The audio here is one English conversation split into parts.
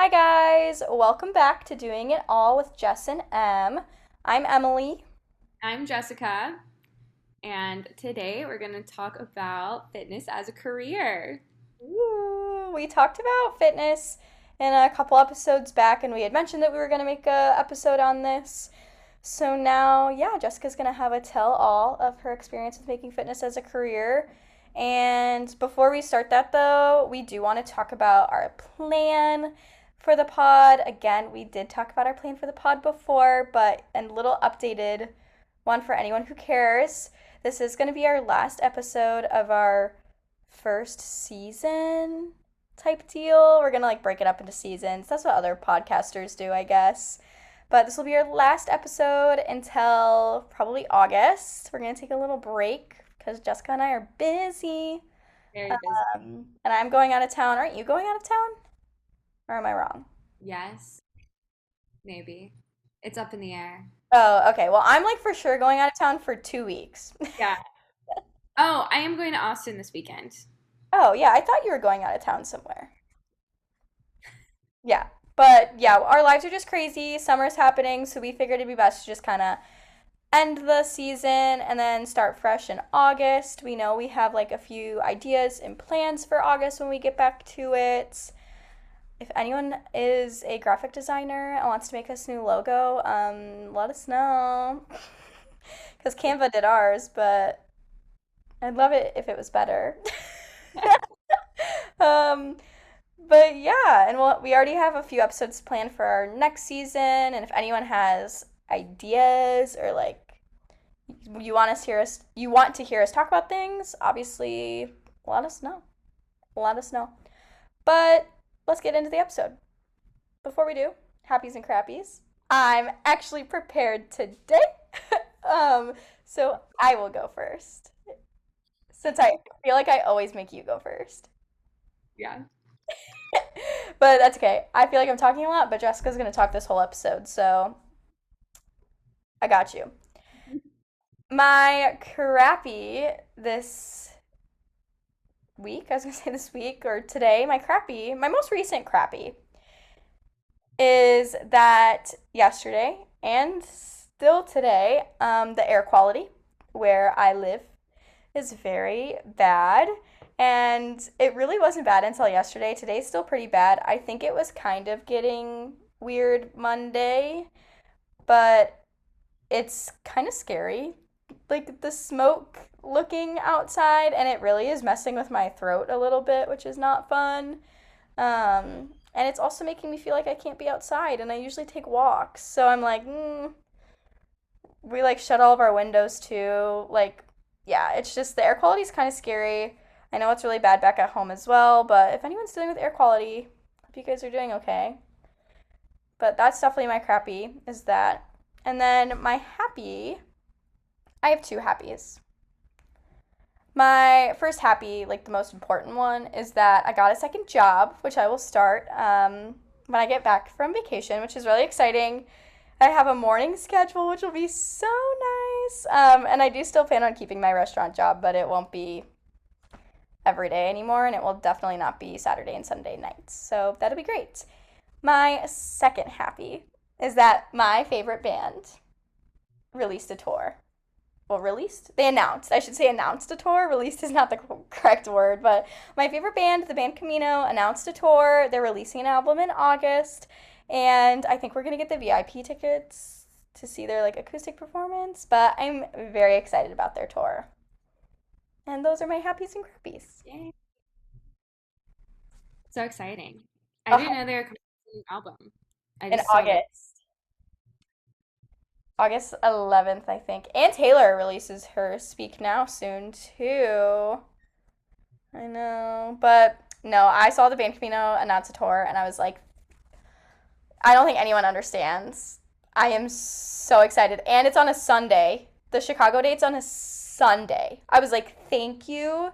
Hi, guys. Welcome back to Doing It All with Jess and M. I'm Emily. I'm Jessica, and today we're going to talk about fitness as a career. Ooh, we talked about fitness in a couple episodes back, and we had mentioned that we were going to make a episode on this. So now, yeah, Jessica's going to have a tell all of her experience with making fitness as a career. And before we start that, though, we do want to talk about our plan for the pod. Again, we did talk about our plan for the pod before, but a little updated one for anyone who cares. This is going to be our last episode of our first season type deal. We're going to like break it up into seasons. That's what other podcasters do, I guess. But this will be our last episode until probably August. We're going to take a little break because Jessica and I are busy. Very busy. Um, and I'm going out of town. Aren't you going out of town? Or am I wrong? yes, maybe. It's up in the air. Oh, okay. Well, I'm like for sure going out of town for two weeks. Yeah. oh, I am going to Austin this weekend. Oh, yeah. I thought you were going out of town somewhere. Yeah. But yeah, our lives are just crazy. Summer's happening, so we figured it'd be best to just kind of end the season and then start fresh in August. We know we have like a few ideas and plans for August when we get back to it. If anyone is a graphic designer and wants to make us new logo, um, let us know. Because Canva did ours, but I'd love it if it was better. um, but yeah, and we'll, we already have a few episodes planned for our next season. And if anyone has ideas or like you want us hear us you want to hear us talk about things, obviously let us know. Let us know. But let's get into the episode. Before we do, happies and crappies. I'm actually prepared today. um, so I will go first. Since I feel like I always make you go first. Yeah. but that's okay. I feel like I'm talking a lot, but Jessica's going to talk this whole episode, so I got you. My crappy this week, I was to say this week or today, my crappy, my most recent crappy is that yesterday and still today, um, the air quality where I live is very bad. And it really wasn't bad until yesterday. Today's still pretty bad. I think it was kind of getting weird Monday, but it's kind of scary. Like the smoke looking outside, and it really is messing with my throat a little bit, which is not fun. Um, and it's also making me feel like I can't be outside, and I usually take walks. So I'm like, mm. we like shut all of our windows too. Like, yeah, it's just the air quality is kind of scary. I know it's really bad back at home as well, but if anyone's dealing with air quality, hope you guys are doing okay. But that's definitely my crappy, is that. And then my happy, I have two happies. My first happy, like the most important one, is that I got a second job, which I will start um, when I get back from vacation, which is really exciting. I have a morning schedule, which will be so nice. Um, and I do still plan on keeping my restaurant job, but it won't be every day anymore, and it will definitely not be Saturday and Sunday nights. So that'll be great. My second happy is that my favorite band released a tour. Well, released? They announced. I should say announced a tour. Released is not the correct word, but my favorite band, the band Camino, announced a tour. They're releasing an album in August, and I think we're gonna get the VIP tickets to see their like acoustic performance. But I'm very excited about their tour. And those are my happies and crappies. Yay. So exciting. I Uh, didn't know they were coming with a new album. I in just saw that. August. August 11th, I think. And Taylor releases her Speak Now soon, too. I know. But no, I saw the band Camino announce a tour, and I was like, I don't think anyone understands. I am so excited. And it's on a Sunday. The Chicago date's on a Sunday. I was like, thank you.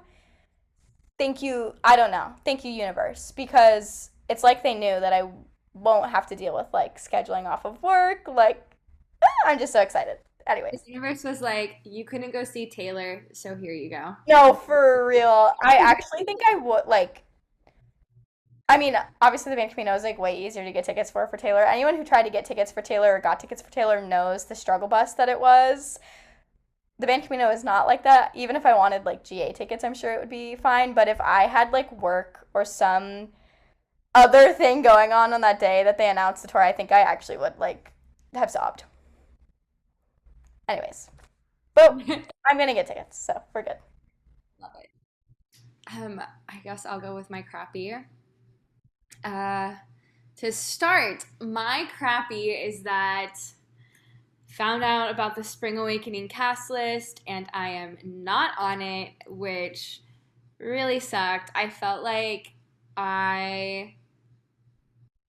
Thank you. I don't know. Thank you, universe. Because it's like they knew that I won't have to deal with like scheduling off of work. Like, I'm just so excited. Anyways, This universe was like, you couldn't go see Taylor, so here you go. no, for real. I actually think I would like. I mean, obviously the Band Camino is like way easier to get tickets for for Taylor. Anyone who tried to get tickets for Taylor or got tickets for Taylor knows the struggle bus that it was. The Band Camino is not like that. Even if I wanted like GA tickets, I'm sure it would be fine. But if I had like work or some other thing going on on that day that they announced the tour, I think I actually would like have stopped. Anyways, but I'm gonna get tickets, so we're good. Love it. Um, I guess I'll go with my crappy. Uh, to start, my crappy is that found out about the Spring Awakening cast list and I am not on it, which really sucked. I felt like I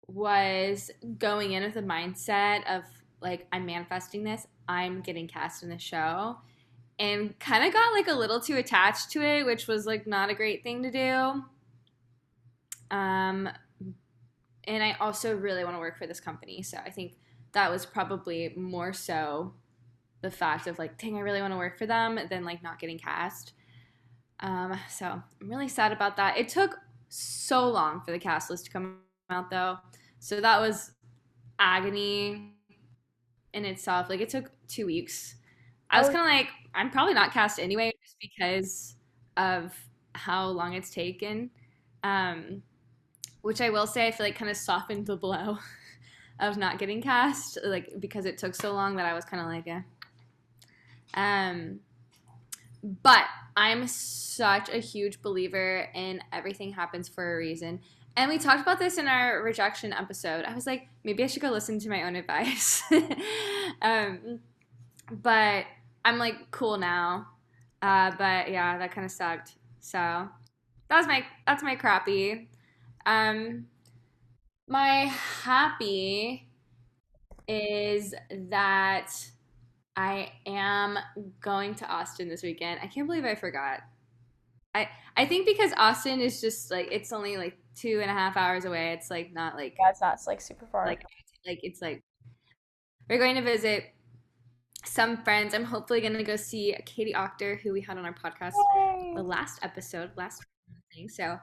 was going in with a mindset of like I'm manifesting this, I'm getting cast in the show and kind of got like a little too attached to it, which was like not a great thing to do. Um and I also really want to work for this company, so I think that was probably more so the fact of like, dang, I really want to work for them than like not getting cast. Um, so I'm really sad about that. It took so long for the cast list to come out though. So that was agony in itself. Like it took two weeks. I was oh. kind of like, I'm probably not cast anyway, just because of how long it's taken. Um, which I will say, I feel like kind of softened the blow of not getting cast, like because it took so long that I was kind of like, yeah. Um, but I'm such a huge believer in everything happens for a reason. And we talked about this in our rejection episode. I was like, maybe I should go listen to my own advice. um, but I'm like cool now. Uh, but yeah, that kind of sucked. So that was my that's my crappy. Um, my happy is that I am going to Austin this weekend. I can't believe I forgot. I I think because Austin is just like it's only like two and a half hours away. It's like not like yeah, it's not it's like super far. Like like it's like we're going to visit some friends. I'm hopefully going to go see Katie Octor, who we had on our podcast Yay. the last episode last thing. So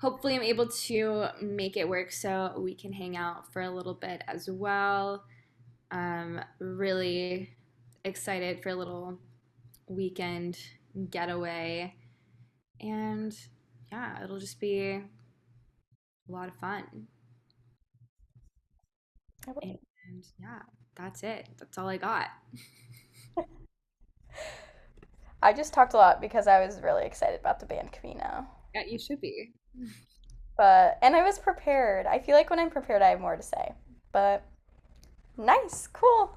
hopefully I'm able to make it work so we can hang out for a little bit as well. Um, really excited for a little weekend getaway. And yeah, it'll just be a lot of fun. And, and yeah, that's it. That's all I got. I just talked a lot because I was really excited about the band Camino. Yeah, you should be. But and I was prepared. I feel like when I'm prepared I have more to say. But nice, cool.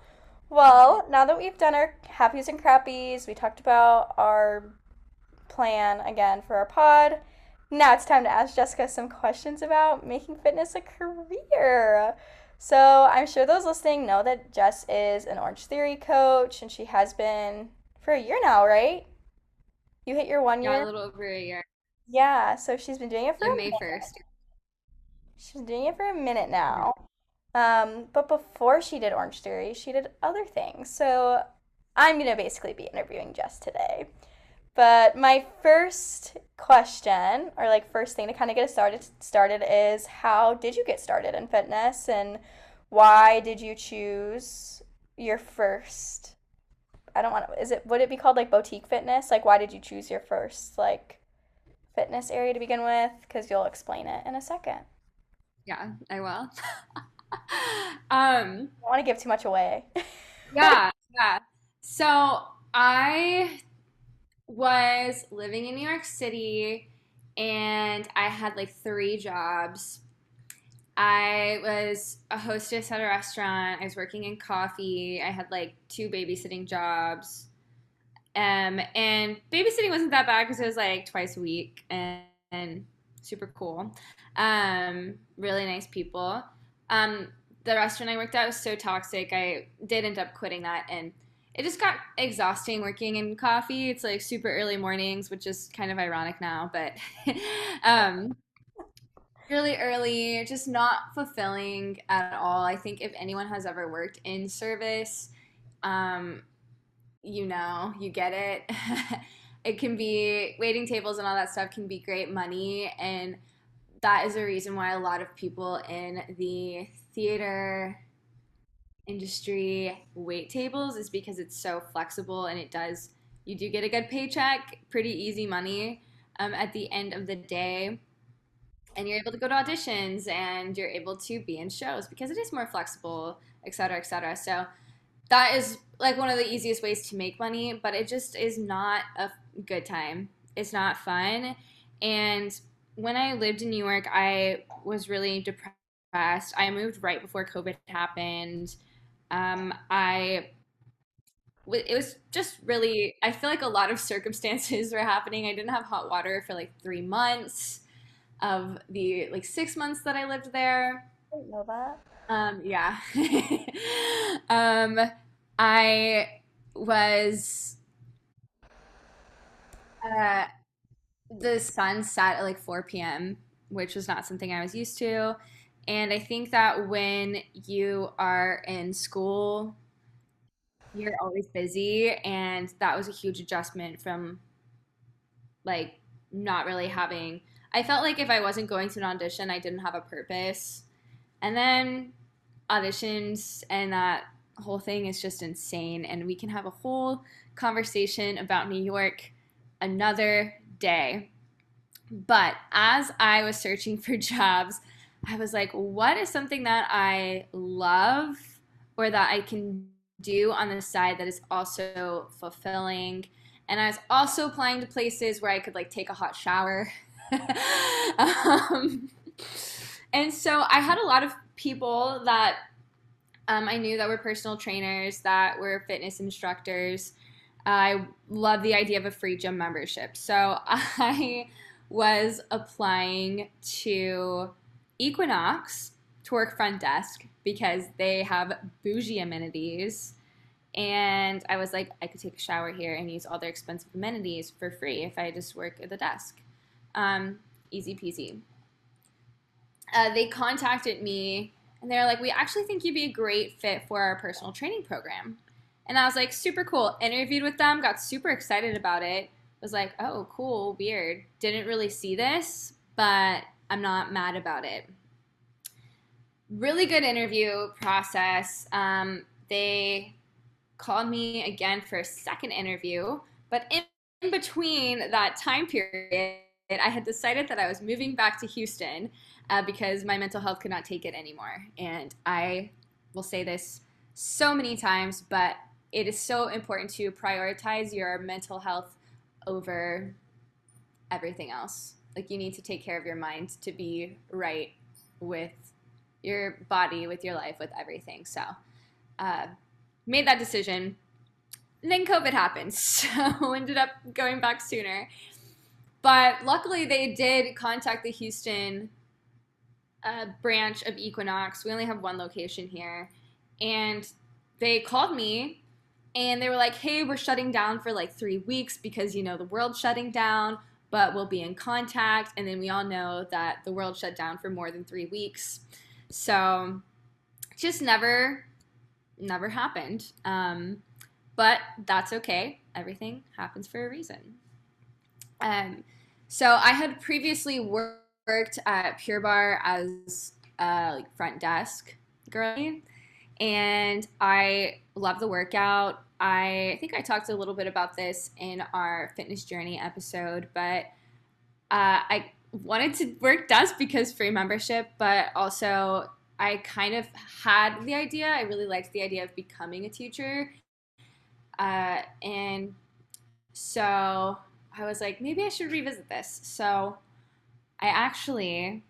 Well, now that we've done our happies and crappies, we talked about our plan again for our pod. Now it's time to ask Jessica some questions about making fitness a career. So I'm sure those listening know that Jess is an Orange Theory coach, and she has been for a year now, right? You hit your one year. Yeah, a little over a year. Yeah, so she's been doing it for May first. She's been doing it for a minute now. Um, but before she did Orange Theory, she did other things. So I'm gonna basically be interviewing Jess today. But my first question, or like first thing to kind of get us started started, is how did you get started in fitness, and why did you choose your first? I don't want to. Is it would it be called like boutique fitness? Like, why did you choose your first like fitness area to begin with because you'll explain it in a second. Yeah, I will. um, I don't want to give too much away. yeah, yeah. So I was living in New York City and I had like three jobs. I was a hostess at a restaurant. I was working in coffee. I had like two babysitting jobs. Um, and babysitting wasn't that bad because it was like twice a week and, and super cool. Um, really nice people. Um, the restaurant I worked at was so toxic. I did end up quitting that and it just got exhausting working in coffee. It's like super early mornings, which is kind of ironic now, but um, really early, just not fulfilling at all. I think if anyone has ever worked in service, um, you know, you get it. it can be waiting tables and all that stuff can be great money and that is a reason why a lot of people in the theater industry wait tables is because it's so flexible and it does you do get a good paycheck pretty easy money um, at the end of the day. And you're able to go to auditions and you're able to be in shows because it is more flexible et cetera et cetera. So that is like one of the easiest ways to make money but it just is not a good time. It's not fun. And when i lived in new york i was really depressed. I moved right before covid happened um, i it was just really i feel like a lot of circumstances were happening. I didn't have hot water for like three months of the like six months that i lived there. I didn't know that. um, yeah. Um, i was uh, the sun set at like 4 p.m which was not something i was used to and i think that when you are in school you're always busy and that was a huge adjustment from like not really having I felt like if I wasn't going to an audition, I didn't have a purpose. And then auditions and that whole thing is just insane and we can have a whole conversation about New York another day. But as I was searching for jobs, I was like, what is something that I love or that I can do on the side that is also fulfilling. And I was also applying to places where I could like take a hot shower. um, and so I had a lot of people that um, I knew that were personal trainers, that were fitness instructors. I love the idea of a free gym membership. So I was applying to Equinox to work front desk because they have bougie amenities. And I was like, I could take a shower here and use all their expensive amenities for free if I just work at the desk. Um, easy peasy. Uh, they contacted me and they're like, We actually think you'd be a great fit for our personal training program. And I was like, Super cool. Interviewed with them, got super excited about it. Was like, Oh, cool, weird. Didn't really see this, but I'm not mad about it really good interview process. Um, they called me again for a second interview, but in, in between that time period, I had decided that I was moving back to Houston uh, because my mental health could not take it anymore. And I will say this so many times, but it is so important to prioritize your mental health over everything else. Like, you need to take care of your mind to be right with your body, with your life, with everything. So, uh, made that decision. And then COVID happened, so ended up going back sooner. But luckily, they did contact the Houston uh, branch of Equinox. We only have one location here, and they called me and they were like, "Hey, we're shutting down for like three weeks because you know the world's shutting down." But we'll be in contact, and then we all know that the world shut down for more than three weeks. So just never, never happened. Um, but that's okay. Everything happens for a reason. Um, so I had previously worked at Pure Barre as a like front desk girlie, and I love the workout. I think I talked a little bit about this in our fitness journey episode, but uh, I wanted to work desk because free membership, but also I kind of had the idea. I really liked the idea of becoming a teacher. Uh, and so I was like, maybe I should revisit this. So I actually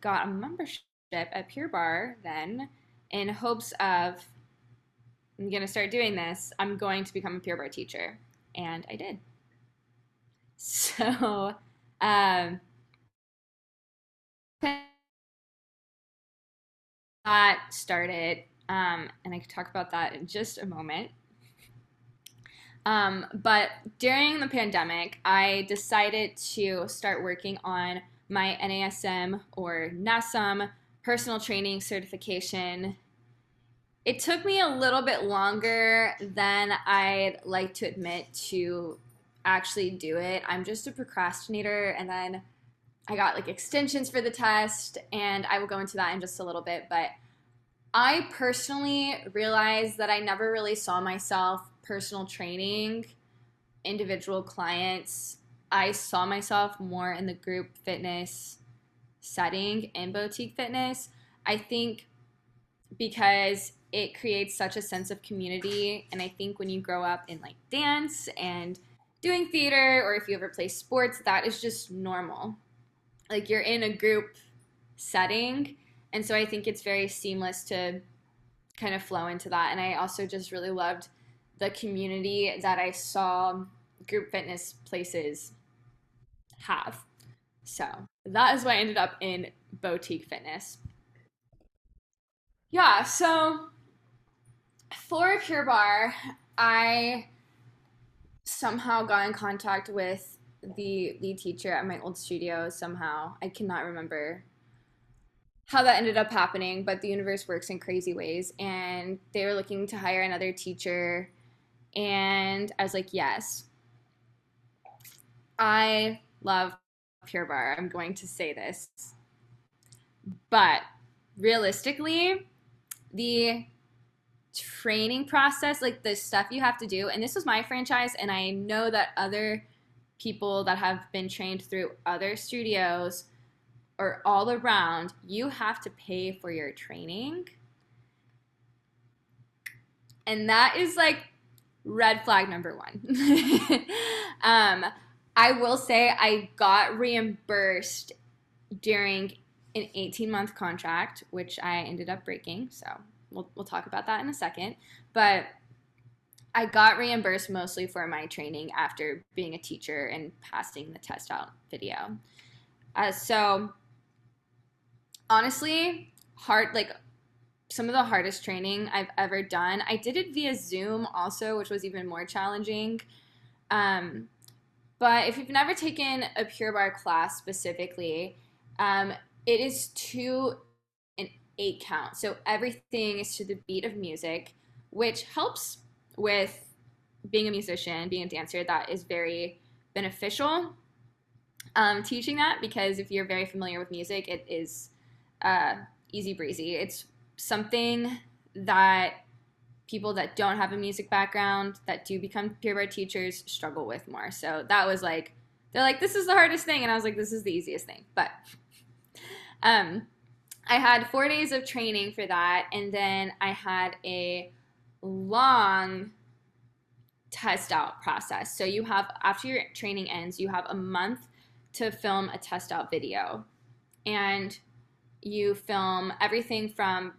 got a membership at Pure Barre then in hopes of I'm going to start doing this. I'm going to become a Pure Barre teacher. And I did. So, um, that started, um, and I could talk about that in just a moment. Um, but during the pandemic, I decided to start working on my NASM or NASM personal training certification. It took me a little bit longer than I'd like to admit to actually do it. I'm just a procrastinator, and then I got like extensions for the test, and I will go into that in just a little bit. But I personally realized that I never really saw myself personal training individual clients. I saw myself more in the group fitness setting in boutique fitness. I think because it creates such a sense of community. And I think when you grow up in like dance and doing theater, or if you ever play sports, that is just normal. Like you're in a group setting. And so I think it's very seamless to kind of flow into that. And I also just really loved the community that I saw group fitness places have. So that is why I ended up in boutique fitness. Yeah, so for Pure Barre, I somehow got in contact with the lead teacher at my old studio somehow. I cannot remember how that ended up happening, but the universe works in crazy ways. And they were looking to hire another teacher. And I was like, yes. I love Pure Barre. I'm going to say this. But realistically, the training process, like the stuff you have to do, and this was my franchise, and I know that other people that have been trained through other studios or all around, you have to pay for your training. And that is like red flag number one. um, I will say I got reimbursed during an 18 month contract, which I ended up breaking. So we'll, we'll talk about that in a second. But I got reimbursed mostly for my training after being a teacher and passing the test out video. Uh, so honestly, hard, like some of the hardest training I've ever done. I did it via Zoom also, which was even more challenging. Um, but if you've never taken a Pure Barre class specifically, um, it is an eight count. So everything is to the beat of music, which helps with being a musician, being a dancer. That is very beneficial. Um, teaching that because if you're very familiar with music, it is uh, easy breezy. It's something that people that don't have a music background that do become Pure Barre teachers struggle with more. So that was like, they're like, this is the hardest thing. And I was like, this is the easiest thing. But um, I had four days of training for that. And then I had a long test out process. So you have, after your training ends, you have a month to film a test out video. And you film everything from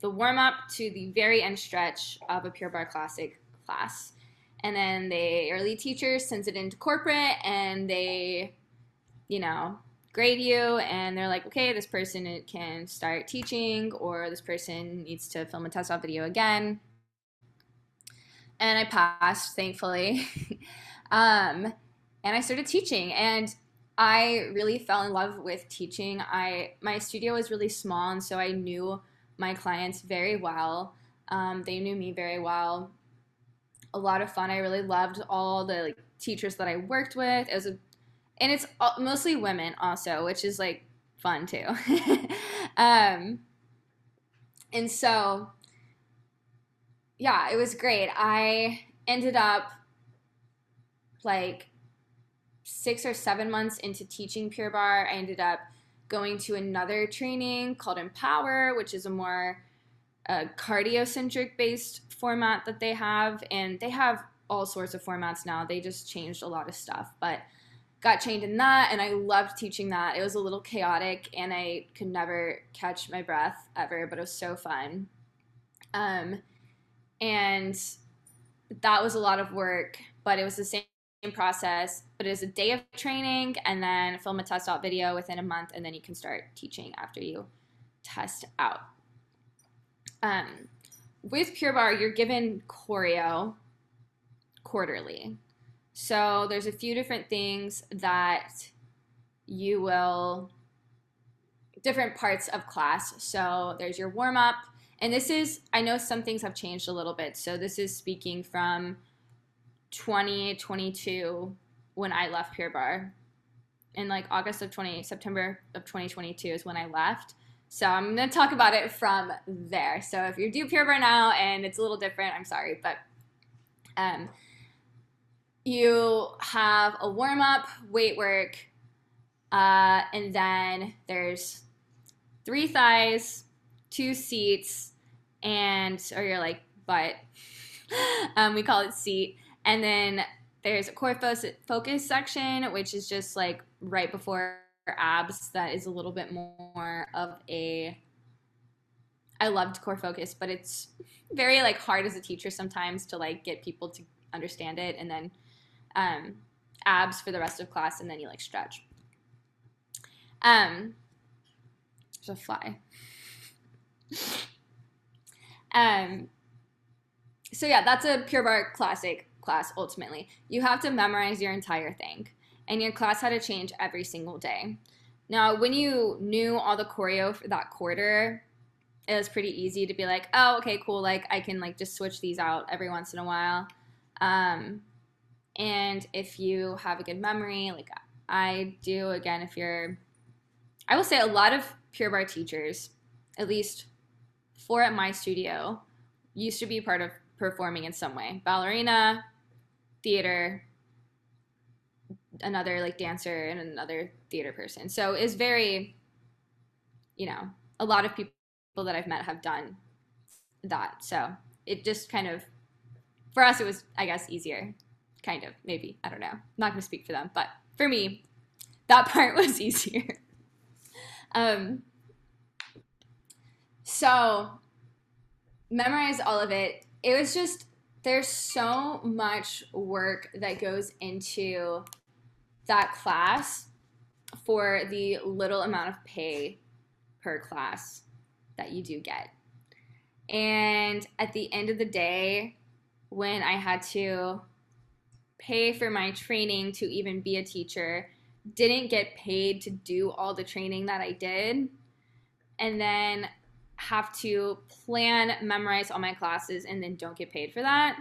the warm up to the very end stretch of a Pure Barre Classic class. And then the early teacher sends it into corporate and they, you know, grade you and they're like, okay, this person can start teaching or this person needs to film a test out video again. And I passed, thankfully. um, and I started teaching and I really fell in love with teaching. I my studio was really small and so I knew my clients very well. Um, they knew me very well. A lot of fun. I really loved all the like teachers that I worked with. It was a, and it's mostly women also, which is like fun too. um, and so, yeah, it was great. I ended up like six or seven months into teaching Pure Barre. I ended up going to another training called Empower, which is a more uh, cardio centric based format that they have. And they have all sorts of formats now. They just changed a lot of stuff. But got trained in that and I loved teaching that. It was a little chaotic and I could never catch my breath ever, but it was so fun. Um, and that was a lot of work, but it was the same process, but it's a day of training and then film a test out video within a month, and then you can start teaching after you test out. Um, with Pure Barre, you're given choreo quarterly. So there's a few different things that you will, different parts of class. So there's your warm up. And this is, I know some things have changed a little bit. So this is speaking from 2022 when I left Pure Barre. in like August of 20 September of 2022 is when I left. So I'm gonna talk about it from there. So if you're due Pure Barre now and it's a little different, I'm sorry, but um, you have a warm up, weight work, uh, and then there's three thighs, two seats, and or you're like butt. um, we call it seat, and then there's a core focus section, which is just like right before abs. That is a little bit more of a. I loved core focus, but it's very like hard as a teacher sometimes to like get people to understand it, and then um, abs for the rest of class, and then you like stretch. Um, there's a fly. um, so yeah, that's a Pure Barre classic class. Ultimately, you have to memorize your entire thing, and your class had to change every single day. Now, when you knew all the choreo for that quarter, it was pretty easy to be like, oh, okay, cool. Like I can like just switch these out every once in a while. Um, and if you have a good memory, like I do, again, if you're, I will say a lot of Pure Barre teachers, at least four at my studio, used to be part of performing in some way ballerina, theater, another like dancer, and another theater person. So it's very, you know, a lot of people that I've met have done that. So it just kind of, for us, it was, I guess, easier kind of maybe i don't know. I'm not going to speak for them but for me that part was easier. Um so memorize all of it. It was just there's so much work that goes into that class for the little amount of pay per class that you do get. And at the end of the day when i had to pay for my training to even be a teacher, didn't get paid to do all the training that I did, and then have to plan, memorize all my classes, and then don't get paid for that.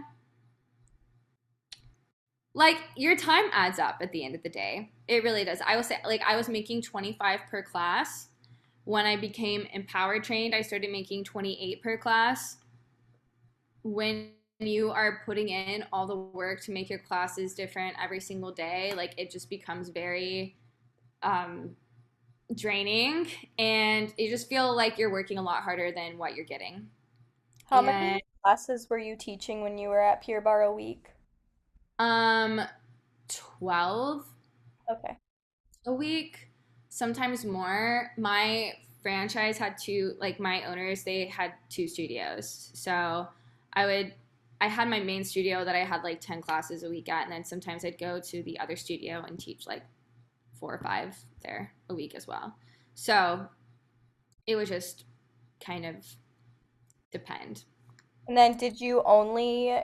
Like your time adds up at the end of the day. It really does. I will say like I was making 25 per class. When I became empowered trained, I started making 28 per class. When you are putting in all the work to make your classes different every single day, like it just becomes very um, draining and you just feel like you're working a lot harder than what you're getting. How and, many classes were you teaching when you were at Pure Barre a week? Um, 12. Okay. A week, sometimes more. My franchise had two, like my owners, they had two studios. So I would I had my main studio that I had like 10 classes a week at, and then sometimes I'd go to the other studio and teach like four or five there a week as well. So it was just kind of depend. And then did you only,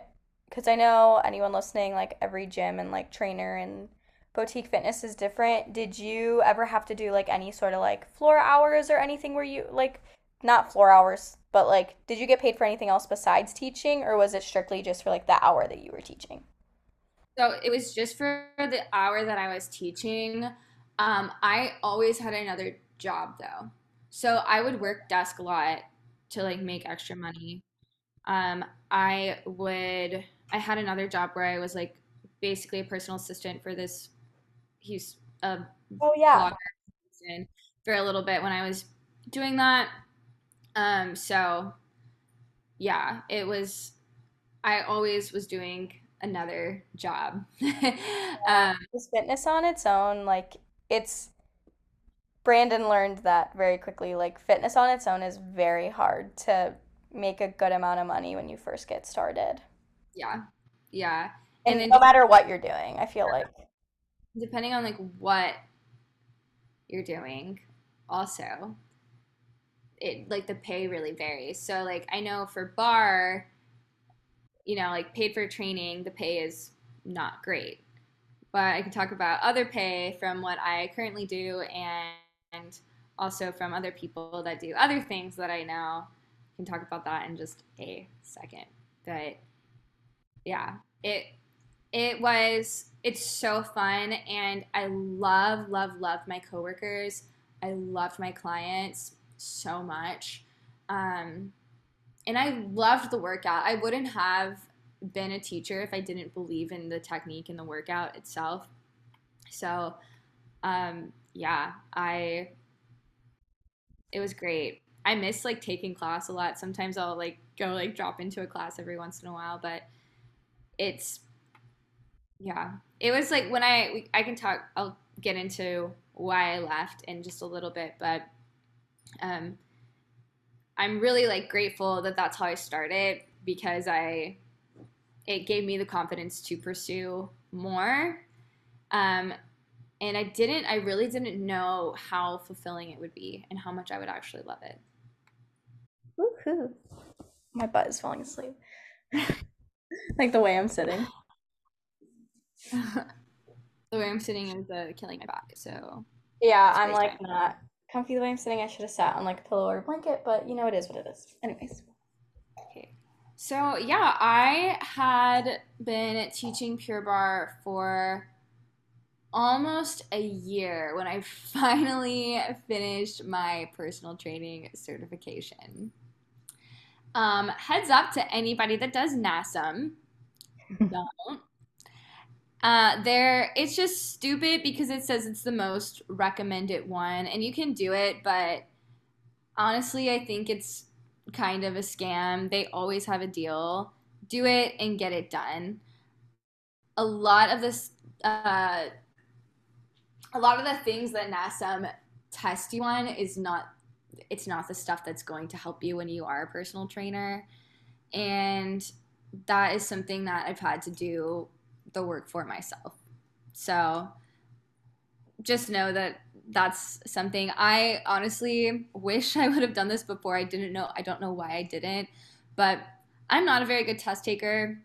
because I know anyone listening, like every gym and like trainer and boutique fitness is different. Did you ever have to do like any sort of like floor hours or anything where you like not floor hours, but like, did you get paid for anything else besides teaching, or was it strictly just for like the hour that you were teaching? So it was just for the hour that I was teaching. Um, I always had another job though, so I would work desk a lot to like make extra money. Um, I would. I had another job where I was like basically a personal assistant for this. He's a oh yeah for a little bit when I was doing that. Um, so yeah, it was. I always was doing another job. um, Is fitness on its own like it's. Brandon learned that very quickly. Like fitness on its own is very hard to make a good amount of money when you first get started. Yeah, yeah, and, and no matter what you're doing, I feel like depending on like what you're doing, also it like the pay really varies. So like I know for barre, you know, like paid for training, the pay is not great. But I can talk about other pay from what I currently do and also from other people that do other things that I know. I can talk about that in just a second. But yeah, it it was it's so fun and I love love love my coworkers. I loved my clients so much. Um, and I loved the workout. I wouldn't have been a teacher if I didn't believe in the technique and the workout itself. So, um, yeah, I it was great. I miss like taking class a lot. Sometimes I'll like go like drop into a class every once in a while, but it's yeah. It was like when I I can talk I'll get into why I left in just a little bit, but um I'm really like grateful that that's how I started because I it gave me the confidence to pursue more. Um and I didn't I really didn't know how fulfilling it would be and how much I would actually love it. Woohoo. My butt is falling asleep. like the way I'm sitting. the way I'm sitting is uh, killing my back. So yeah, I'm like time. not comfy the way I'm sitting. I should have sat on like a pillow or a blanket, but you know it is what it is. Anyways. Okay. So yeah, I had been teaching Pure Barre for almost a year when I finally finished my personal training certification. Um, heads up to anybody that does NASM. Don't. Uh, there, it's just stupid because it says it's the most recommended one, and you can do it, but honestly, I think it's kind of a scam. They always have a deal. Do it and get it done. A lot of this, uh, a lot of the things that NASM test you on is not, it's not the stuff that's going to help you when you are a personal trainer, and that is something that I've had to do the work for myself. So just know that that's something I honestly wish I would have done this before. I didn't know, I don't know why I didn't, but I'm not a very good test taker.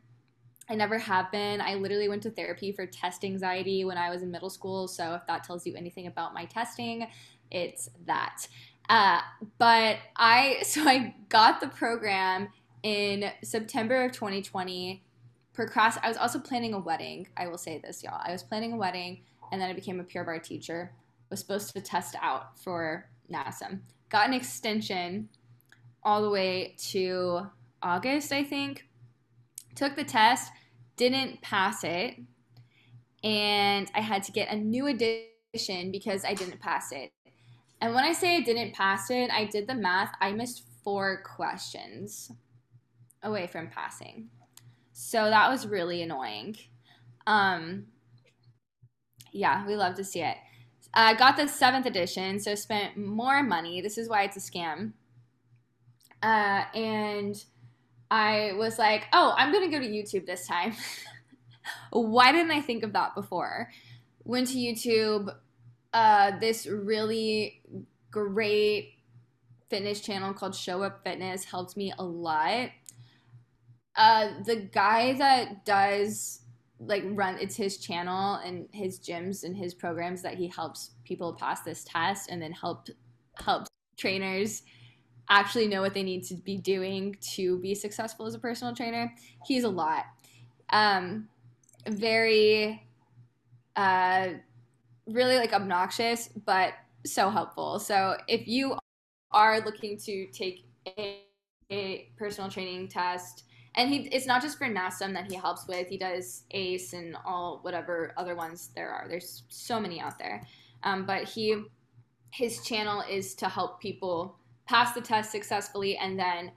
I never have been. I literally went to therapy for test anxiety when I was in middle school. So if that tells you anything about my testing, it's that. Uh, but I, so I got the program in September of 2020 procrast I was also planning a wedding. I will say this, y'all. I was planning a wedding and then I became a Pure Barre teacher. Was supposed to test out for NASM. Got an extension all the way to August, I think. Took the test, didn't pass it, and I had to get a new edition because I didn't pass it. And when I say I didn't pass it, I did the math. I missed four questions away from passing. So that was really annoying. Um, yeah, we love to see it. I uh, got the seventh edition, so spent more money. This is why it's a scam. Uh, and I was like, oh, I'm going to go to YouTube this time. why didn't I think of that before? Went to YouTube. Uh, this really great fitness channel called Show Up Fitness helped me a lot uh, the guy that does like run it's his channel and his gyms and his programs that he helps people pass this test and then help help trainers actually know what they need to be doing to be successful as a personal trainer. He's a lot. Um, very uh, really like obnoxious, but so helpful. So if you are looking to take a, a personal training test and he it's not just for NASM that he helps with. He does ACE and all whatever other ones there are. There's so many out there, um, but he his channel is to help people pass the test successfully and then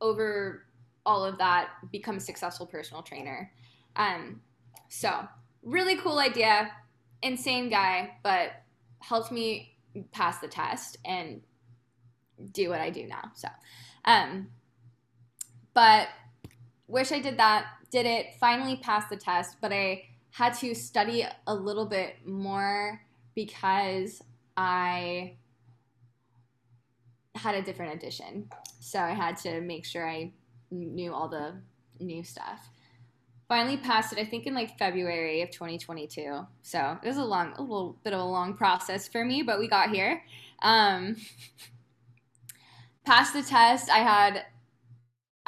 over all of that become a successful personal trainer. Um, so really cool idea, insane guy, but helped me pass the test and do what I do now. So. Um, but wish I did that. Did it, finally passed the test, but I had to study a little bit more because I had a different edition. So I had to make sure I knew all the new stuff. Finally passed it, I think in like February of 2022. So it was a long, a little bit of a long process for me, but we got here. Um, passed the test. I had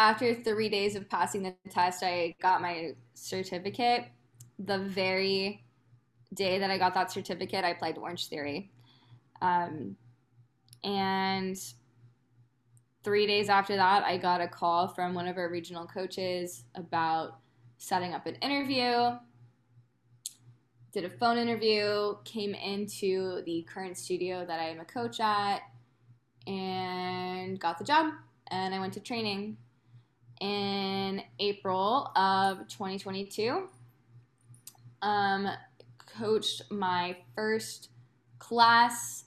after three days of passing the test, I got my certificate. The very day that I got that certificate, I applied to Orange Theory. Um, and three days after that, I got a call from one of our regional coaches about setting up an interview. Did a phone interview, came into the current studio that I am a coach at, and got the job. And I went to training in April of 2022. Um, coached my first class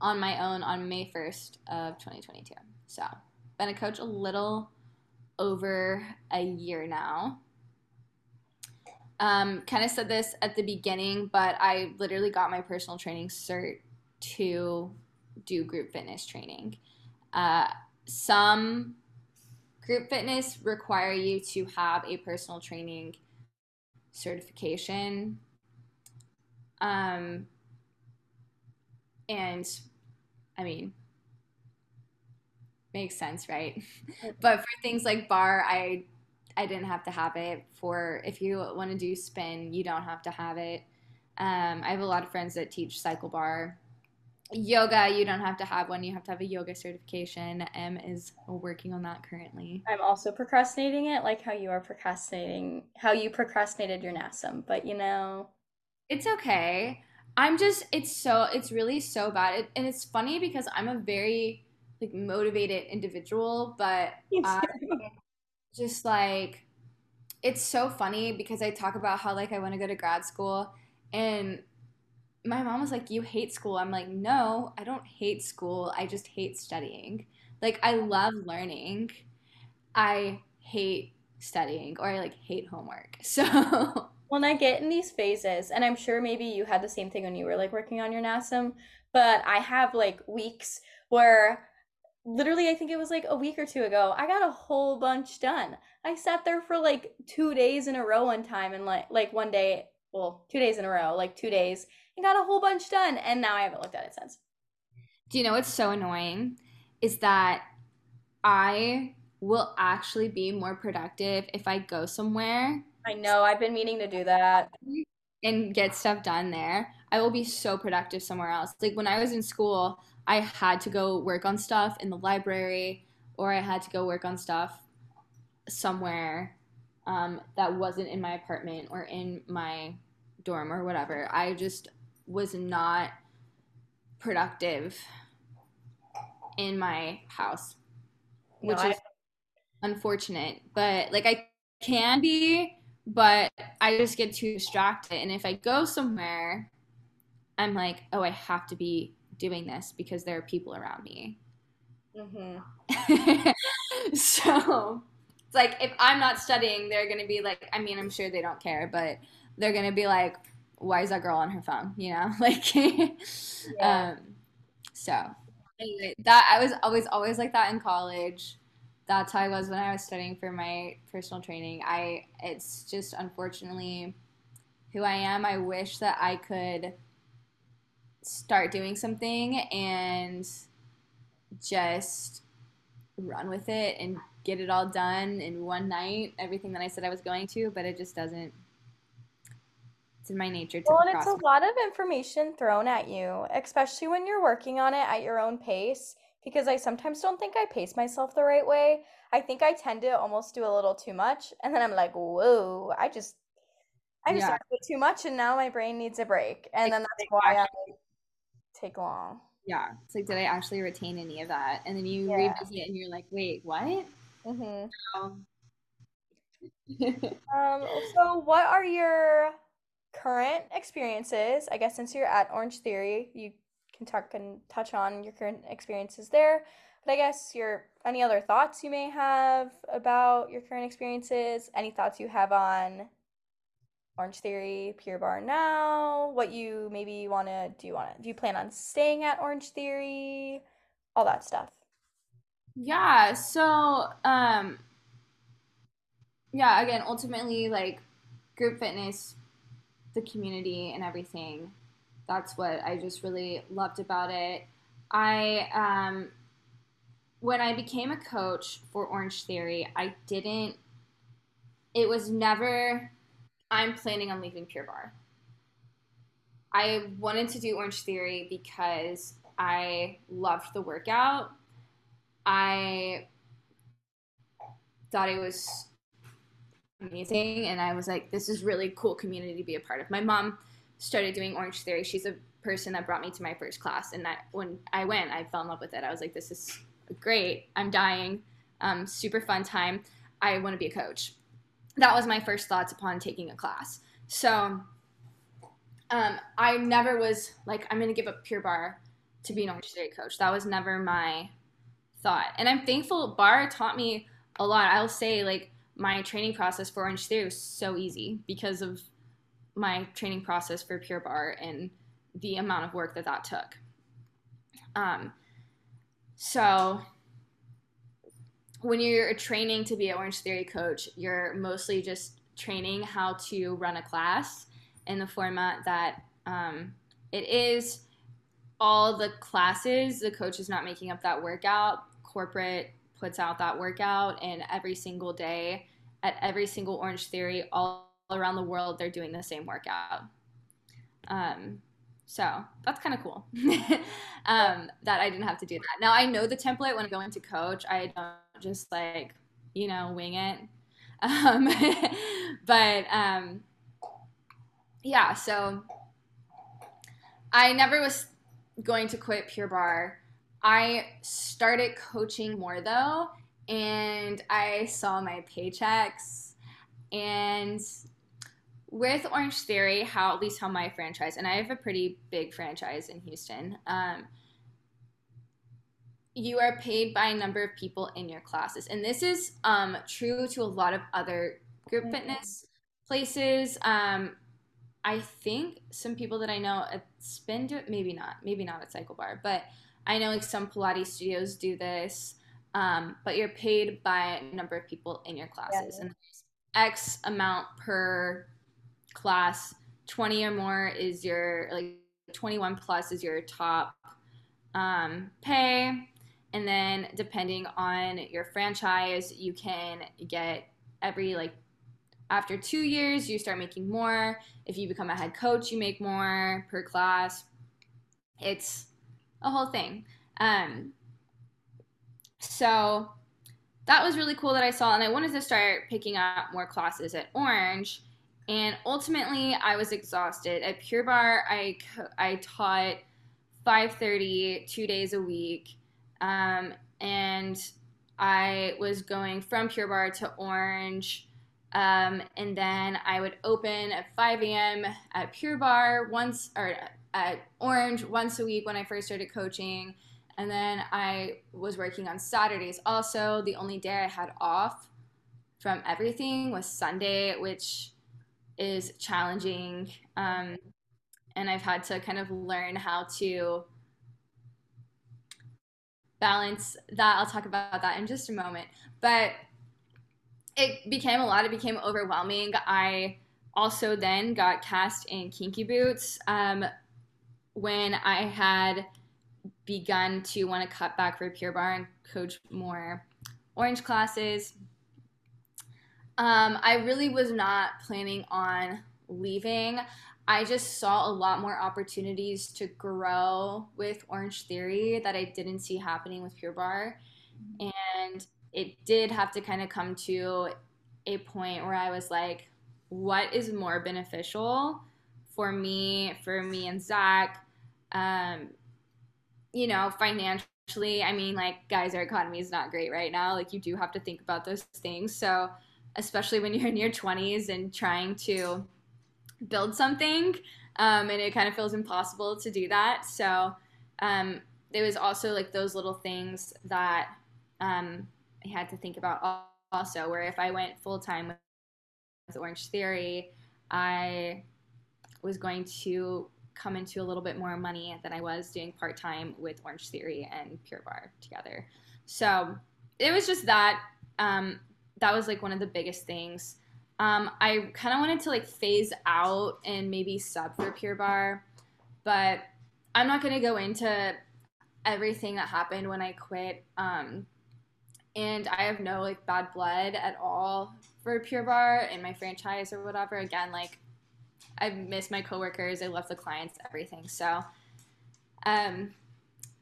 on my own on May 1st of 2022. So, been a coach a little over a year now. Um, kind of said this at the beginning, but I literally got my personal training cert to do group fitness training. Uh, some group fitness require you to have a personal training certification. Um, and I mean, makes sense, right? but for things like barre I I didn't have to have it. For if you want to do spin, you don't have to have it. Um, I have a lot of friends that teach CycleBar. Yoga, you don't have to have one. You have to have a yoga certification. M is working on that currently. I'm also procrastinating it, like how you are procrastinating, how you procrastinated your NASM. But you know, it's okay. I'm just, it's so, it's really so bad. It, and it's funny because I'm a very like motivated individual, but just like, it's so funny because I talk about how like I want to go to grad school and my mom was like, You hate school. I'm like, No, I don't hate school. I just hate studying. Like, I love learning. I hate studying or I like hate homework. So. When I get in these phases, and I'm sure maybe you had the same thing when you were like working on your NASM, but I have like weeks where literally I think it was like a week or two ago, I got a whole bunch done. I sat there for like two days in a row one time and like like one day, well, two days in a row, like two days, and got a whole bunch done. And now I haven't looked at it since. Do you know what's so annoying? Is that I will actually be more productive if I go somewhere. I know, I've been meaning to do that. And get stuff done there. I will be so productive somewhere else. Like when I was in school, I had to go work on stuff in the library or I had to go work on stuff somewhere um, that wasn't in my apartment or in my dorm or whatever. I just was not productive in my house, which no, is unfortunate. But like I can be, but I just get too distracted. And if I go somewhere, I'm like, oh, I have to be doing this because there are people around me. Mm-hmm. so it's like if I'm not studying, they're gonna be like, I mean, I'm sure they don't care, but they're gonna be like, why is that girl on her phone? You know, like, yeah. um, so anyway, that I was always always like that in college. That's how I was when I was studying for my personal training. I it's just unfortunately who I am. I wish that I could start doing something and just run with it and get it all done in one night, everything that I said I was going to, but it just doesn't. It's in my nature to. Well, and it's a lot of information thrown at you, especially when you're working on it at your own pace. Because I sometimes don't think I pace myself the right way. I think I tend to almost do a little too much, and then I'm like, "Whoa!" I just, I just yeah. do too much, and now my brain needs a break, and then that's why I take long. Yeah, it's like, did I actually retain any of that? And then you yeah. revisit it, and you're like, wait, what? Mm-hmm. um, so, what are your current experiences? I guess since you're at Orange Theory, you can talk and touch on your current experiences there. But I guess your any other thoughts you may have about your current experiences? Any thoughts you have on Orange Theory, Pure Barre now? What you maybe want to do? Want to do you plan on staying at Orange Theory? All that stuff. Yeah. So, um, yeah. Again, ultimately, like group fitness, the community, and everything. That's what I just really loved about it. I um, when I became a coach for Orange Theory, I didn't. It was never. I'm planning on leaving Pure Barre. I wanted to do Orange Theory because I loved the workout. I thought it was amazing, and I was like, "This is really cool community to be a part of." My mom started doing Orange Theory. She's a person that brought me to my first class, and that when I went, I fell in love with it. I was like, "This is great. I'm dying. Um, super fun time. I want to be a coach." That was my first thoughts upon taking a class. So um, I never was like, I'm going to give up Pure Barre to be an Orange Theory coach. That was never my thought. And I'm thankful Barre taught me a lot. I'll say, like, my training process for Orange Theory was so easy because of my training process for Pure Barre and the amount of work that that took. Um, so when you're training to be an Orange Theory coach, you're mostly just training how to run a class in the format that um, it is. All the classes, the coach is not making up that workout. Corporate puts out that workout, and every single day at every single Orange Theory, all around the world, they're doing the same workout. Um, so that's kind of cool um, that I didn't have to do that. Now I know the template when I go into coach. I don't just like, you know, wing it. Um, but um, yeah, so I never was going to quit Pure Barre. I started coaching more though, and I saw my paychecks and with Orange Theory, how at least how my franchise, and I have a pretty big franchise in Houston. Um, you are paid by a number of people in your classes, and this is um, true to a lot of other group mm-hmm. fitness places. Um, I think some people that I know at Spin do it, maybe not, maybe not at CycleBar, but I know like some Pilates studios do this. Um, but you're paid by a number of people in your classes, yeah. and X amount per class 20 or more is your like 21 plus is your top um, pay and then depending on your franchise you can get every like after two years you start making more if you become a head coach you make more per class it's a whole thing um, so that was really cool that i saw and i wanted to start picking up more classes at orange and ultimately I was exhausted. At Pure Barre, I, I taught 5.30 two days a week. Um, and I was going from Pure Barre to Orange. Um, and then I would open at 5 a.m. at Pure Barre once, or at Orange once a week when I first started coaching. And then I was working on Saturdays also. The only day I had off from everything was Sunday, which is challenging. Um, and I've had to kind of learn how to balance that. I'll talk about that in just a moment. But it became a lot, it became overwhelming. I also then got cast in Kinky Boots um, when I had begun to want to cut back for Pure Barre and coach more orange classes um, I really was not planning on leaving. I just saw a lot more opportunities to grow with Orange Theory that I didn't see happening with Pure Barre. And it did have to kind of come to a point where I was like, what is more beneficial for me, for me and Zach? Um, you know, financially, I mean, like, guys, our economy is not great right now. Like, you do have to think about those things. So, especially when you're in your 20s and trying to build something. Um, and it kind of feels impossible to do that. So um, there was also like those little things that um, I had to think about also, where if I went full time with Orange Theory, I was going to come into a little bit more money than I was doing part time with Orange Theory and Pure Barre together. So it was just that. Um, that was like one of the biggest things. Um, I kind of wanted to like phase out and maybe sub for Pure Barre, but I'm not going to go into everything that happened when I quit. Um, and I have no like bad blood at all for Pure Barre in my franchise or whatever. Again, like I miss my coworkers, I love the clients, everything. So, um,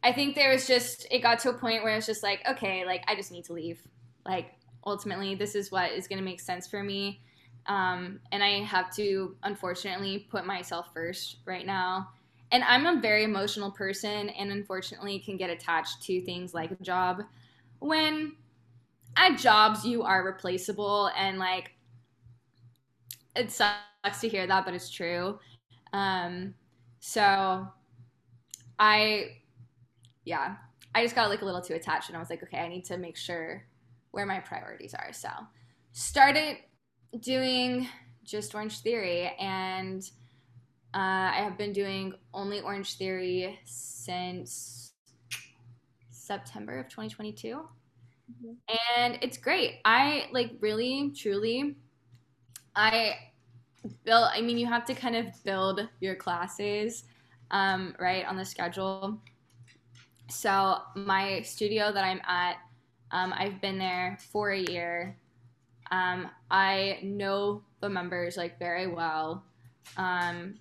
I think there was just it got to a point where it's just like, okay, like I just need to leave. Like ultimately, this is what is going to make sense for me, um, and I have to unfortunately put myself first right now. And I'm a very emotional person, and unfortunately, can get attached to things like a job when at jobs you are replaceable and like it sucks to hear that but it's true um so i yeah i just got like a little too attached and i was like okay i need to make sure where my priorities are so started doing just orange theory and uh, i have been doing only orange theory since september of 2022 Mm-hmm. And it's great. I like really, truly, I build, I mean, you have to kind of build your classes, um, right, on the schedule. So, my studio that I'm at, um, I've been there for a year. Um, I know the members like very well. Um,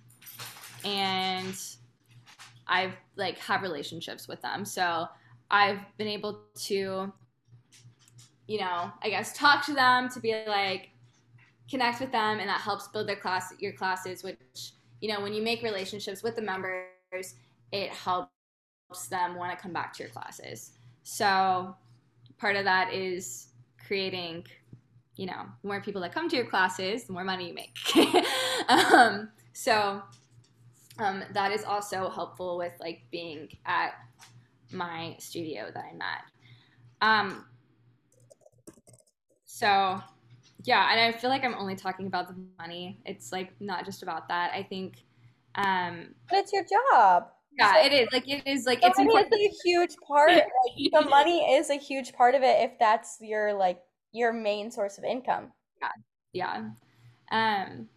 and I've like have relationships with them. So I've been able to you know, I guess talk to them to be like connect with them and that helps build their class your classes which you know when you make relationships with the members it helps them want to come back to your classes. So part of that is creating you know more people that come to your classes the more money you make. Um, so um, that is also helpful with like being at my studio that i'm at. Um, so, yeah, and I feel like I'm only talking about the money. It's like not just about that. I think um But it's your job. Yeah, so, it is. Like it is like it's important. It's a huge part. Like, the money is a huge part of it if that's your like your main source of income. Yeah. Yeah. Um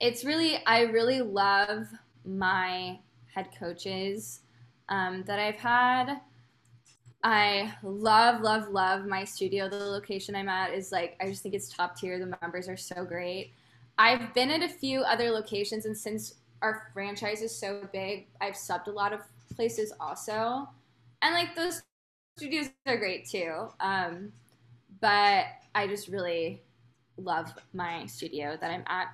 it's really I really love my head coaches um, that I've had. I love, love, love my studio. The location I'm at is like, I just think it's top tier. The members are so great. I've been at a few other locations, and since our franchise is so big, I've subbed a lot of places also. And like those studios are great too. Um, but I just really love my studio that I'm at.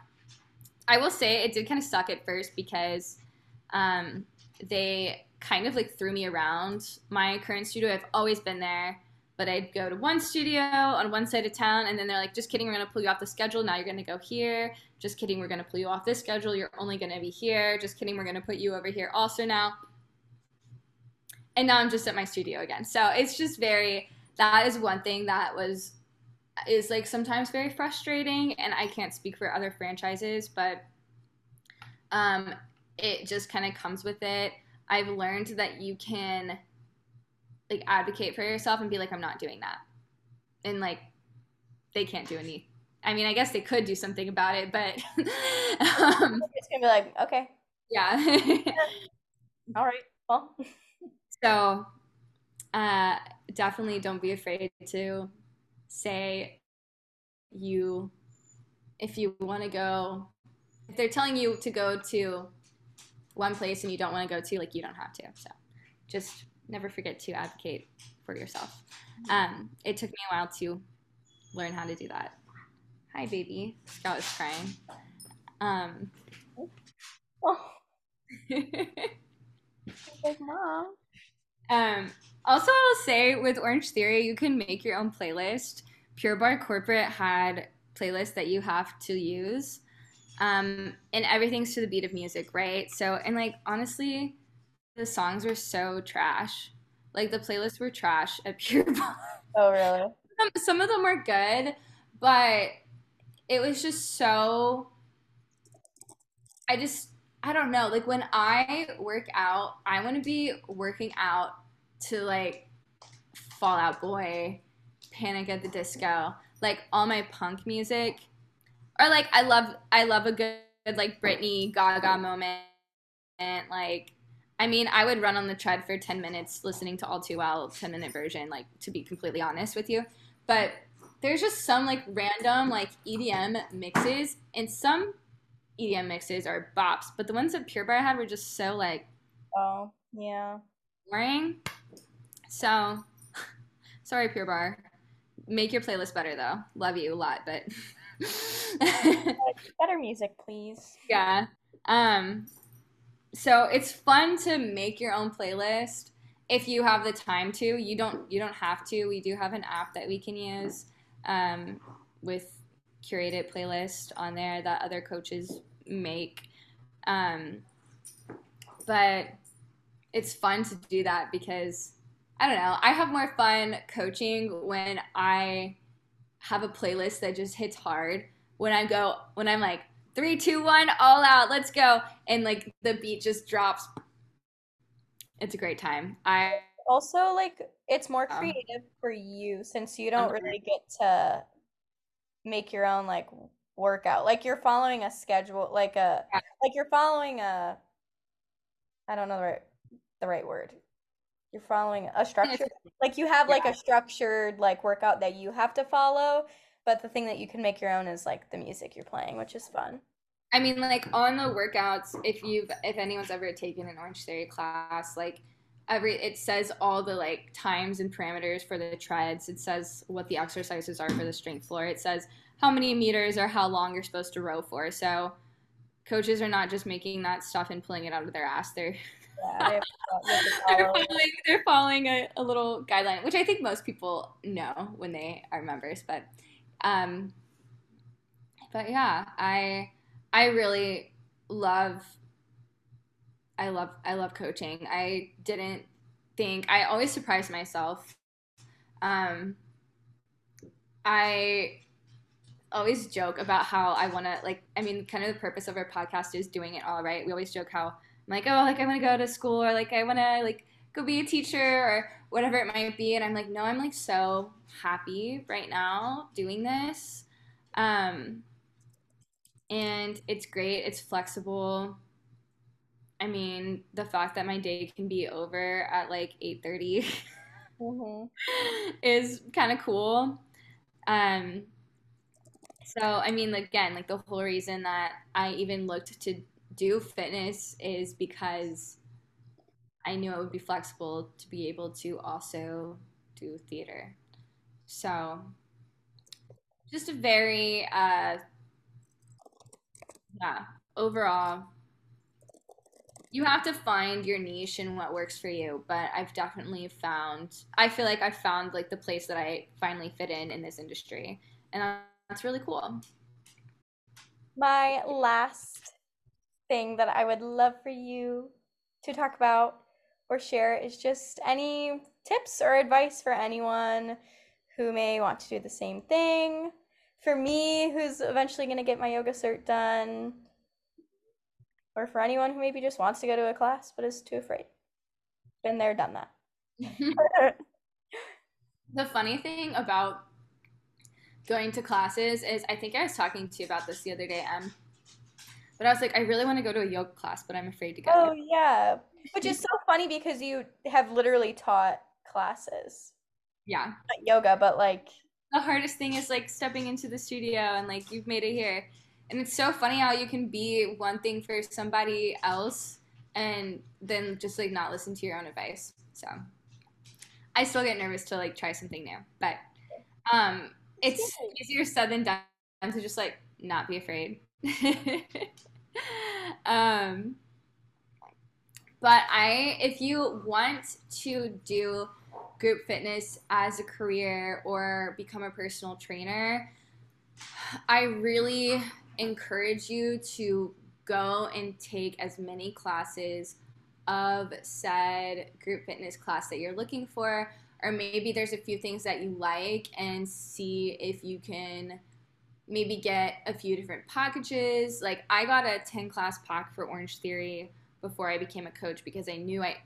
I will say it did kind of suck at first because um, they kind of like threw me around my current studio. I've always been there, but I'd go to one studio on one side of town, and then they're like, just kidding, we're gonna pull you off the schedule. Now you're gonna go here. Just kidding, we're gonna pull you off this schedule. You're only gonna be here. Just kidding, we're gonna put you over here also now. And now I'm just at my studio again. So it's just very, that is one thing that was, is like sometimes very frustrating, and I can't speak for other franchises, but um, it just kind of comes with it I've learned that you can like advocate for yourself and be like, I'm not doing that. And like they can't do any I mean, I guess they could do something about it, but um, it's gonna be like, okay. Yeah. All right. Well. so uh definitely don't be afraid to say you if you want to go if they're telling you to go to one place and you don't want to go to, like you don't have to. So just never forget to advocate for yourself. Um, it took me a while to learn how to do that. Hi, baby. Scout is crying. Um, oh. like, mom. Um, also, I will say with Orange Theory, you can make your own playlist. Pure Barre Corporate had playlists that you have to use um, and everything's to the beat of music, right? So, and like honestly, the songs were so trash. Like the playlists were trash at Pure Oh, really? Some, some of them were good, but it was just so. I just, I don't know. Like when I work out, I want to be working out to like Fall Out Boy, Panic at the Disco, like all my punk music or like I love I love a good, good like Britney Gaga moment, and like I mean, I would run on the tread for 10 minutes listening to All Too Well 10 minute version, like to be completely honest with you. But there's just some like random like EDM mixes, and some EDM mixes are bops, but the ones that Pure Barre had were just so like Oh, yeah. boring. So sorry, Pure Barre. Make your playlist better though. Love you a lot, but Better music, please. yeah. Um so it's fun to make your own playlist if you have the time to. You don't you don't have to. We do have an app that we can use um, with curated playlist on there that other coaches make. Um, but it's fun to do that because I don't know. I have more fun coaching when I have a playlist that just hits hard. When I go, when I'm like three, two, one, all out, let's go, and like the beat just drops. It's a great time. I Also, like, it's more Um, creative for you since you don't really get to make your own like workout. Like you're following a schedule, like a Yeah. like you're following a I don't know the right the right word. You're following a structure. Like you have like a structured like workout that you have to follow, but the thing that you can make your own is like the music you're playing, which is fun. I mean, like on the workouts, if you've if anyone's ever taken an Orange Theory class, like every it says all the like times and parameters for the treads. It says what the exercises are for the strength floor. It says how many meters or how long you're supposed to row for. So coaches are not just making that stuff and pulling it out of their ass. They're Yeah, they have to fo- you have to they're following, they're following a, a little guideline, which I think most people know when they are members. But, um, but yeah, I I really love I love I love coaching. I didn't think I always surprise myself. Um, I always joke about how I want to like I mean kind of the purpose of our podcast is doing it all right. We always joke how I'm like, "Oh, like I want to go to school or like I want to like go be a teacher or whatever it might be." And I'm like, "No, I'm like so happy right now doing this." Um and it's great. It's flexible. I mean, the fact that my day can be over at like 8:30 Mhm. is kind of cool. Um, so I mean, again, like the whole reason that I even looked to do fitness is because I knew it would be flexible to be able to also do theater. So just a very uh yeah, overall you have to find your niche and what works for you but i've definitely found i feel like i've found like the place that i finally fit in in this industry and that's really cool My last thing that I would love for you to talk about or share is just any tips or advice for anyone who may want to do the same thing. For me, who's eventually going to get my yoga cert done, or for anyone who maybe just wants to go to a class but is too afraid. Been there, done that. the funny thing about going to classes is i think i was talking to you about this the other day em but i was like i really want to go to a yoga class but i'm afraid to go. Oh, yeah. Which is so funny because you have literally taught classes. yeah. Not yoga, but like the hardest thing is like stepping into the studio and like you've made it here. And it's so funny how you can be one thing for somebody else and then just like not listen to your own advice. So i still get nervous to like try something new. But um it's easier said than done to just like not be afraid um but i if you want to do group fitness as a career or become a personal trainer, I really encourage you to go and take as many classes of said group fitness class that you're looking for, or maybe there's a few things that you like and see if you can maybe get a few different packages. Like I got a 10 class pack for Orange Theory before I became a coach because I knew I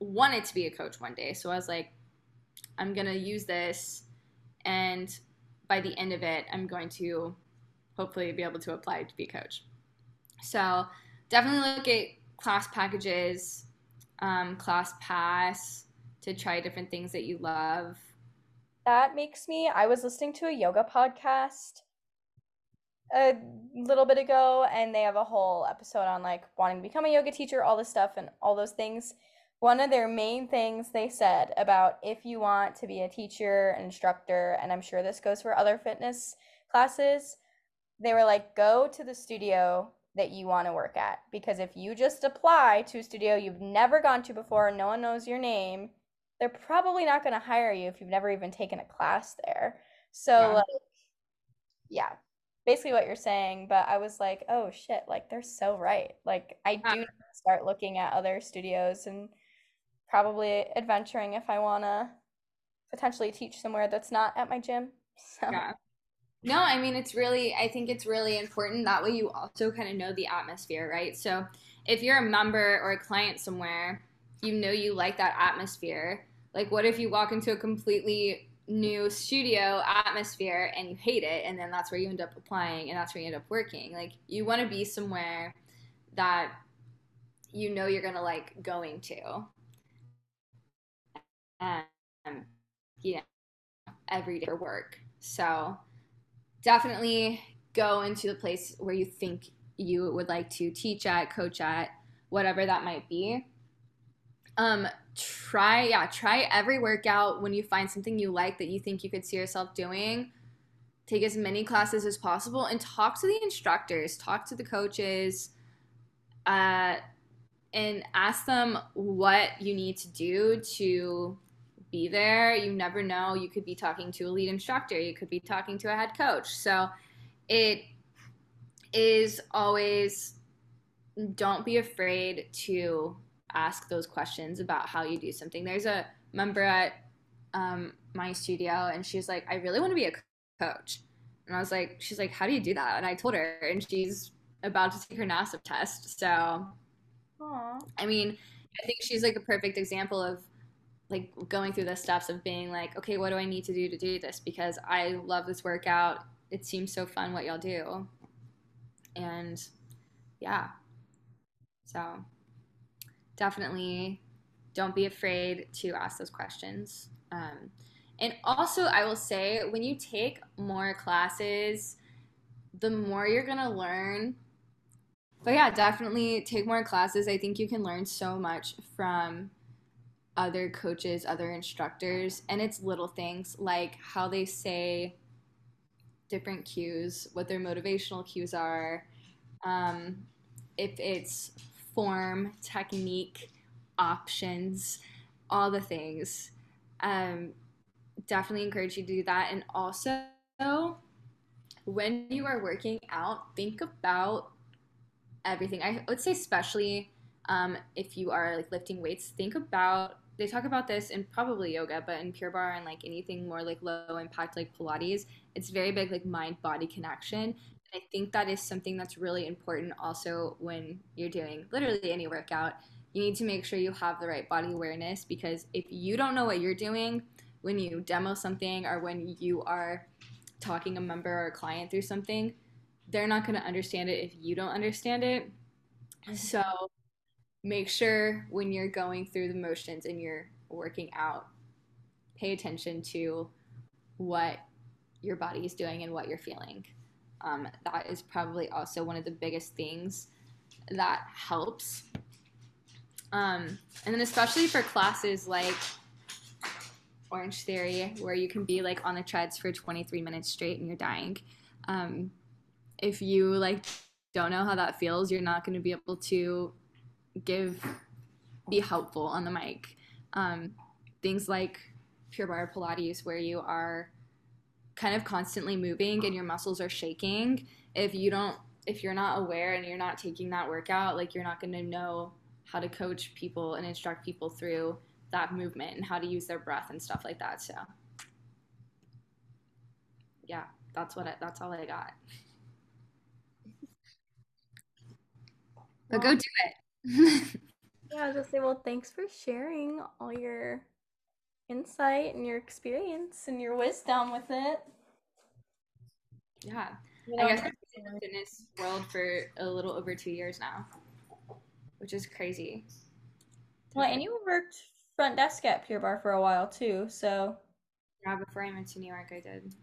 wanted to be a coach one day. So I was like, I'm going to use this and by the end of it, I'm going to hopefully be able to apply to be a coach. So definitely look at class packages. um, class pass to try different things that you love. That makes me. I was listening to a yoga podcast a little bit ago, and they have a whole episode on like wanting to become a yoga teacher, all this stuff, and all those things. One of their main things they said about if you want to be a teacher, an instructor, and I'm sure this goes for other fitness classes, they were like, go to the studio that you want to work at. Because if you just apply to a studio you've never gone to before, no one knows your name, they're probably not going to hire you if you've never even taken a class there. So, yeah. like, yeah, basically what you're saying. But I was like, oh shit, like they're so right. Like, I uh. do start looking at other studios and probably adventuring if I want to potentially teach somewhere that's not at my gym. So. Yeah. No, I mean, it's really, I think it's really important. That way you also kind of know the atmosphere, right? So if you're a member or a client somewhere, you know you like that atmosphere. Like, what if you walk into a completely new studio atmosphere and you hate it, and then that's where you end up applying and that's where you end up working? Like, you want to be somewhere that you know you're to like going to. And, you know, every day for work. So, definitely go into the place where you think you would like to teach at, coach at, whatever that might be. Um, try, yeah, try every workout when you find something you like that you think you could see yourself doing. Take as many classes as possible and talk to the instructors, talk to the coaches, uh, and ask them what you need to do to be there. You never know. You could be talking to a lead instructor, you could be talking to a head coach. So it is always don't be afraid to ask those questions about how you do something. There's a member at um, my studio, and she's like, I really want to be a coach. And I was like, she's like, how do you do that? And I told her, and she's about to take her NASM test. So, Aww. I mean, I think she's like a perfect example of like going through the steps of being like, okay, what do I need to do to do this? Because I love this workout. It seems so fun what y'all do. And yeah. So definitely don't be afraid to ask those questions. Um, and also, I will say, when you take more classes, the more you're going to learn. But yeah, definitely take more classes. I think you can learn so much from other coaches, other instructors, and it's little things like how they say different cues, what their motivational cues are, um, if it's form, technique, options, all the things. Um, definitely encourage you to do that. And also, when you are working out, think about everything. I would say, especially um, if you are like lifting weights, think about they talk about this in probably yoga, but in Pure Barre and like anything more like low impact like Pilates, it's very big like mind body connection. I think that is something that's really important also when you're doing literally any workout. You need to make sure you have the right body awareness because if you don't know what you're doing when you demo something or when you are talking a member or a client through something, they're not going to understand it if you don't understand it. So make sure when you're going through the motions and you're working out, pay attention to what your body is doing and what you're feeling. Um, that is probably also one of the biggest things that helps. Um, and then, especially for classes like Orange Theory, where you can be like on the treads for 23 minutes straight and you're dying. Um, if you like don't know how that feels, you're not going to be able to give be helpful on the mic. Um, things like Pure Barre Pilates, where you are kind of constantly moving and your muscles are shaking. If you don't, if you're not aware and you're not taking that workout, like you're not going to know how to coach people and instruct people through that movement and how to use their breath and stuff like that. So, yeah, that's what I, that's all I got. But go do it yeah, I was gonna say, well, thanks for sharing all your insight and your experience and your wisdom with it. Yeah. You know, I guess I've been in the fitness world for a little over two years now, which is crazy Well, and you worked front desk at Pure Barre for a while too, so yeah, before I went to New York, I did.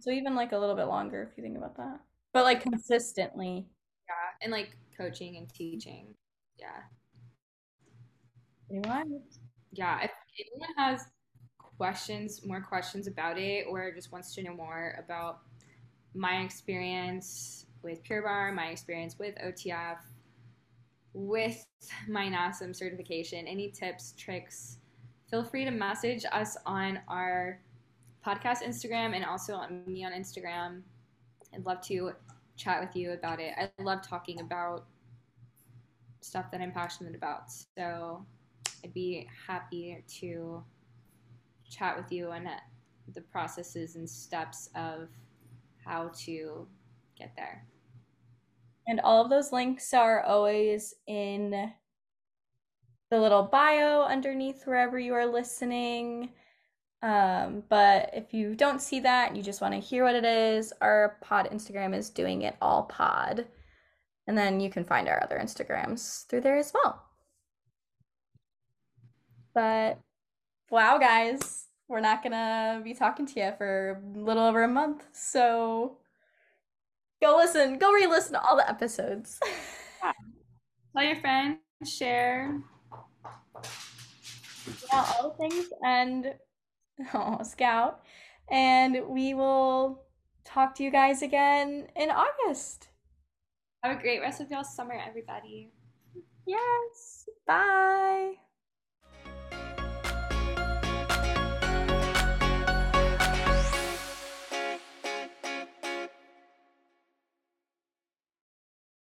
So even like a little bit longer if you think about that. But like consistently. Yeah, and like coaching and teaching. Yeah. Anyone? Yeah, if anyone has questions, more questions about it, or just wants to know more about my experience with Pure Barre, my experience with OTF, with my NASM certification, any tips, tricks, feel free to message us on our podcast Instagram and also on me on Instagram. I'd love to chat with you about it. I love talking about stuff that I'm passionate about. So I'd be happy to chat with you on the processes and steps of how to get there. And all of those links are always in the little bio underneath wherever you are listening. Um, but if you don't see that you just want to hear what it is, our pod Instagram is doing it all pod. And then you can find our other Instagrams through there as well. But wow, guys, we're not gonna be talking to you for a little over a month. So go listen, go re listen to all the episodes. Tell your friends, share. Yeah, all things. And oh, Scout. And we will talk to you guys again in August. Have a great rest of y'all summer, everybody. Yes. Bye.